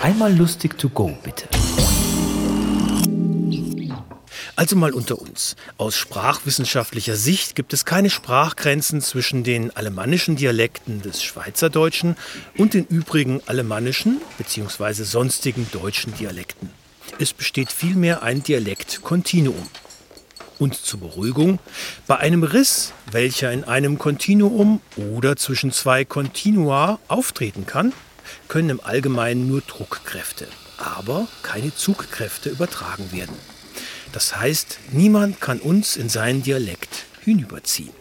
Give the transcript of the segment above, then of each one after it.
Einmal lustig to go, bitte. Also mal unter uns. Aus sprachwissenschaftlicher Sicht gibt es keine Sprachgrenzen zwischen den alemannischen Dialekten des Schweizerdeutschen und den übrigen alemannischen bzw. sonstigen deutschen Dialekten. Es besteht vielmehr ein Dialektkontinuum. Und zur Beruhigung, bei einem Riss, welcher in einem Kontinuum oder zwischen zwei Kontinua auftreten kann, können im Allgemeinen nur Druckkräfte, aber keine Zugkräfte übertragen werden. Das heißt, niemand kann uns in seinen Dialekt hinüberziehen.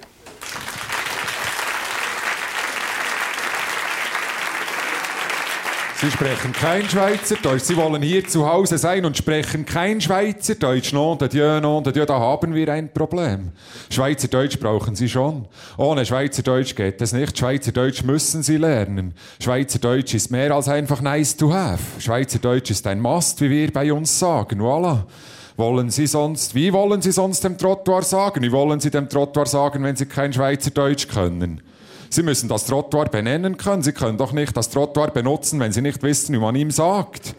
Sie sprechen kein Schweizerdeutsch. Sie wollen hier zu Hause sein und sprechen kein Schweizerdeutsch. Non de Dieu, non de Dieu, da haben wir ein Problem. Schweizerdeutsch brauchen Sie schon. Ohne Schweizerdeutsch geht es nicht. Schweizerdeutsch müssen Sie lernen. Schweizerdeutsch ist mehr als einfach nice to have. Schweizerdeutsch ist ein Must, wie wir bei uns sagen. Voilà wollen Sie sonst, wie wollen Sie sonst dem Trottoir sagen? Wie wollen Sie dem Trottoir sagen, wenn Sie kein Schweizerdeutsch können? Sie müssen das Trottoir benennen können. Sie können doch nicht das Trottoir benutzen, wenn Sie nicht wissen, wie man ihm sagt.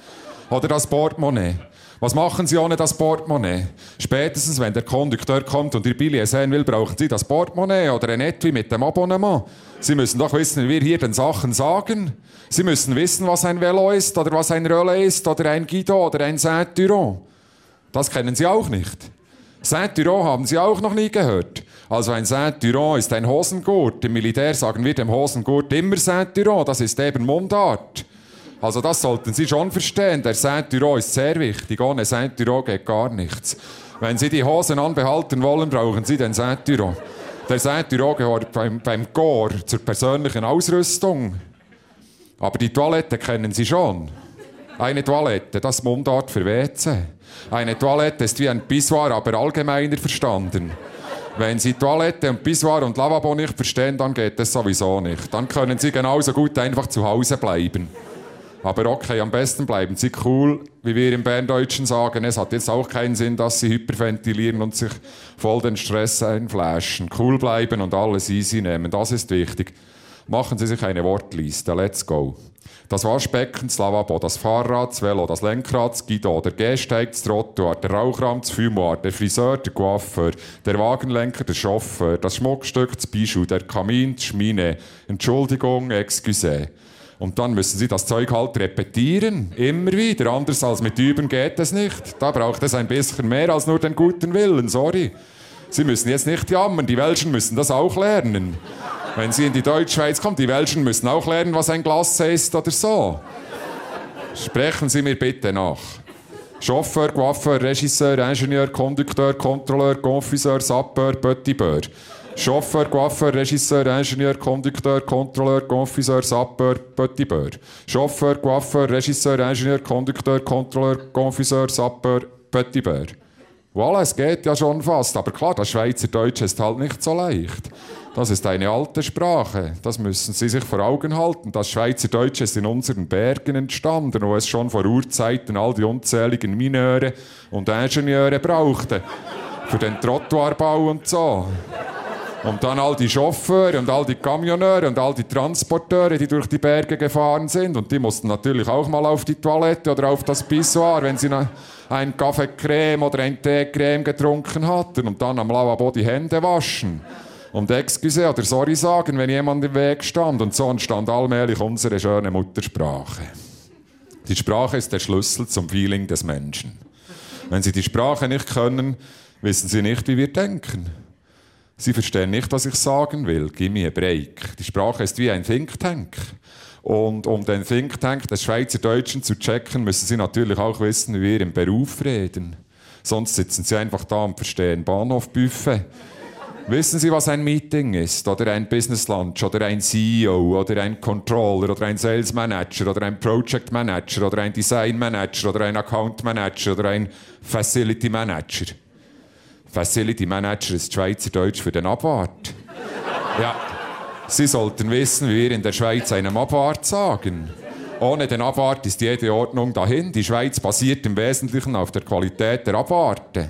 Oder das Portemonnaie. Was machen Sie ohne das Portemonnaie? Spätestens, wenn der Kondukteur kommt und Ihr Billet sehen will, brauchen Sie das Portemonnaie oder ein Etui mit dem Abonnement. Sie müssen doch wissen, wie wir hier den Sachen sagen. Sie müssen wissen, was ein Velo ist oder was ein Relais ist oder ein Guido oder ein Saint-Duron. Das kennen Sie auch nicht. Saint-Duron haben Sie auch noch nie gehört. Also ein Saint-Duron ist ein Hosengurt. Im Militär sagen wir dem Hosengurt immer Saint-Duron. Das ist eben Mundart. Also das sollten Sie schon verstehen. Der Saint-Duron ist sehr wichtig. Ohne Saint-Duron geht gar nichts. Wenn Sie die Hosen anbehalten wollen, brauchen Sie den Saint-Duron. Der Saint-Duron gehört beim, beim Gore zur persönlichen Ausrüstung. Aber die Toilette kennen Sie schon. Eine Toilette, das Mundart für WC. Eine Toilette ist wie ein Pissoir, aber allgemeiner verstanden. Wenn Sie Toilette und Pissoir und Lavabo nicht verstehen, dann geht das sowieso nicht. Dann können Sie genauso gut einfach zu Hause bleiben. Aber okay, am besten bleiben Sie cool, wie wir im Berndeutschen sagen. Es hat jetzt auch keinen Sinn, dass Sie hyperventilieren und sich voll den Stress einflaschen. Cool bleiben und alles easy nehmen, das ist wichtig. Machen Sie sich eine Wortliste. Let's go. Das Waschbecken, das Lavabo, das Fahrrad, das Velo, das Lenkrad, das Guido, der Gehsteig, das Trottoir, der Rauchraum, das Fumoir, der Friseur, der Coiffeur, der Wagenlenker, der Chauffeur, das Schmuckstück, das Bijou, der Kamin, die Schmine, Entschuldigung, excuse. Und dann müssen Sie das Zeug halt repetieren, immer wieder. Anders als mit Üben geht es nicht. Da braucht es ein bisschen mehr als nur den guten Willen, sorry. Sie müssen jetzt nicht jammern, die Welschen müssen das auch lernen. Wenn Sie in die Deutschschweiz kommen, die Welschen müssen auch lernen, was ein Glas ist oder so. Sprechen Sie mir bitte nach. Chauffeur, Coiffeur, Regisseur, Ingenieur, Kondukteur, Kontrolleur, Confiseur, Sapeur, Petit Beur. Chauffeur, Coiffeur, Regisseur, Ingenieur, Kondukteur, Kontrolleur, Confiseur, Sapeur, Petit Beur. Chauffeur, Coiffeur, Regisseur, Ingenieur, Kondukteur, Kontrolleur, Confiseur, Sapeur, Petit Beur. Voilà, es geht ja schon fast. Aber klar, das Schweizerdeutsch ist halt nicht so leicht. Das ist eine alte Sprache. Das müssen Sie sich vor Augen halten. Das Schweizerdeutsch ist in unseren Bergen entstanden, wo es schon vor Urzeiten all die unzähligen Mineure und Ingenieure brauchte. Für den Trottoirbau und so. Und dann all die Chauffeure und all die Kamioneure und all die Transporteure, die durch die Berge gefahren sind. Und die mussten natürlich auch mal auf die Toilette oder auf das Pissoir, wenn sie einen Kaffee Creme oder einen Tee Creme getrunken hatten. Und dann am Lavabo die Hände waschen und Excuse oder Sorry sagen, wenn jemand im Weg stand. Und so entstand allmählich unsere schöne Muttersprache. Die Sprache ist der Schlüssel zum Feeling des Menschen. Wenn Sie die Sprache nicht können, wissen Sie nicht, wie wir denken. Sie verstehen nicht, was ich sagen will. Gib mir ein Break. Die Sprache ist wie ein Think Tank. Und um den Think Tank des Schweizerdeutschen zu checken, müssen Sie natürlich auch wissen, wie wir im Beruf reden. Sonst sitzen Sie einfach da und verstehen Bahnhofbuffet. Wissen Sie, was ein Meeting ist? Oder ein Business Lunch? Oder ein CEO? Oder ein Controller? Oder ein Sales Manager? Oder ein Project Manager? Oder ein Design Manager? Oder ein Account Manager? Oder ein Facility Manager? Facility Manager ist Schweizerdeutsch für den Abwart. Ja. Sie sollten wissen, wie wir in der Schweiz einem Abwart sagen. Ohne den Abwart ist jede Ordnung dahin. Die Schweiz basiert im Wesentlichen auf der Qualität der Abwarte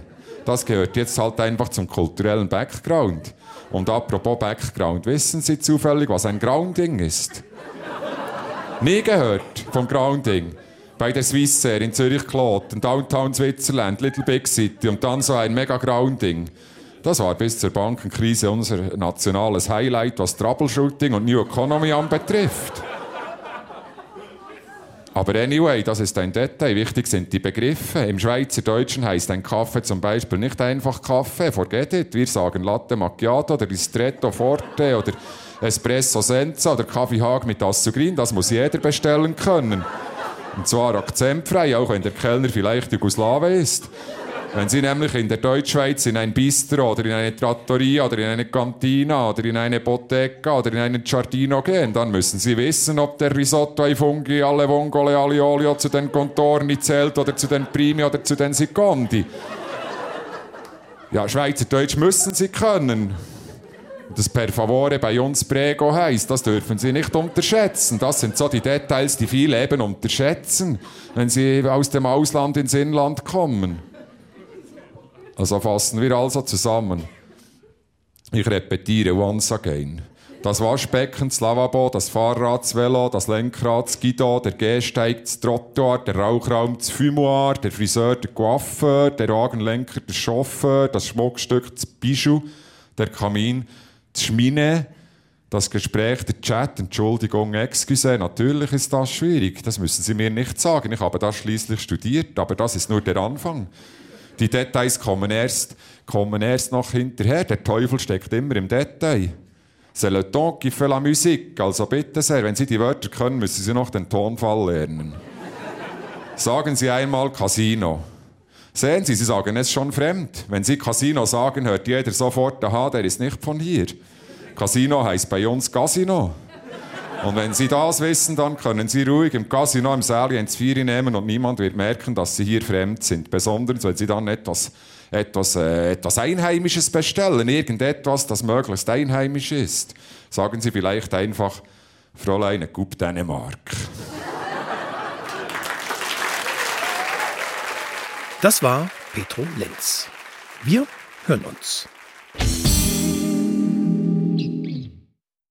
das gehört jetzt halt einfach zum kulturellen Background. Und apropos Background, wissen Sie zufällig, was ein Grounding ist? Nie gehört vom Grounding. bei der Swissair in Zürich-Kloten, Downtown Switzerland, Little Big City und dann so ein mega Grounding. Das war bis zur Bankenkrise unser nationales Highlight, was Troubleshooting und New Economy anbetrifft. Aber anyway, das ist ein Detail. Wichtig sind die Begriffe. Im Schweizerdeutschen heißt ein Kaffee zum Beispiel nicht einfach Kaffee, forget it. Wir sagen Latte Macchiato oder Ristretto Forte oder Espresso Senza oder Kaffee Haag mit Assugrin. Das muss jeder bestellen können. Und zwar akzentfrei, auch wenn der Kellner vielleicht Jugoslawe ist. Wenn Sie nämlich in der Deutschschweiz in ein Bistro oder in eine Trattoria oder in eine Cantina oder in eine Bottega oder in einen Giardino gehen, dann müssen Sie wissen, ob der Risotto ai Funghi alle Vongole alle Olio zu den Contorni zählt oder zu den Primi oder zu den Secondi. Ja, Schweizerdeutsch müssen Sie können. Das per favore bei uns Prego heißt, das dürfen Sie nicht unterschätzen. Das sind so die Details, die viele eben unterschätzen, wenn sie aus dem Ausland ins Inland kommen. Also fassen wir also zusammen. Ich repetiere once again. Das Waschbecken, das Lavabo, das Fahrrad, das Velo, das Lenkrad, das Guido, der Gehsteig, das Trottoir, der Rauchraum, das Fumoir, der Friseur, der Coiffeur, der Wagenlenker, der Chauffeur, das Schmuckstück, das Bijou, der Kamin, das Schmine, das Gespräch, der Chat, Entschuldigung, excuse, natürlich ist das schwierig. Das müssen Sie mir nicht sagen. Ich habe das schließlich studiert, aber das ist nur der Anfang. Die Details kommen erst, kommen erst noch hinterher. Der Teufel steckt immer im Detail. C'est le ton qui fait la musique. Also bitte sehr, wenn Sie die Wörter können, müssen Sie noch den Tonfall lernen. Sagen Sie einmal Casino. Sehen Sie, Sie sagen es schon fremd. Wenn Sie Casino sagen, hört jeder sofort, aha, der ist nicht von hier. Casino heißt bei uns Casino. Und wenn Sie das wissen, dann können Sie ruhig im Casino im Säle ins Vieri nehmen und niemand wird merken, dass Sie hier fremd sind. Besonders, wenn Sie dann etwas, etwas, äh, etwas Einheimisches bestellen, irgendetwas, das möglichst einheimisch ist. Sagen Sie vielleicht einfach, Fräulein, Coupe Dänemark. Das war Petro Lenz. Wir hören uns.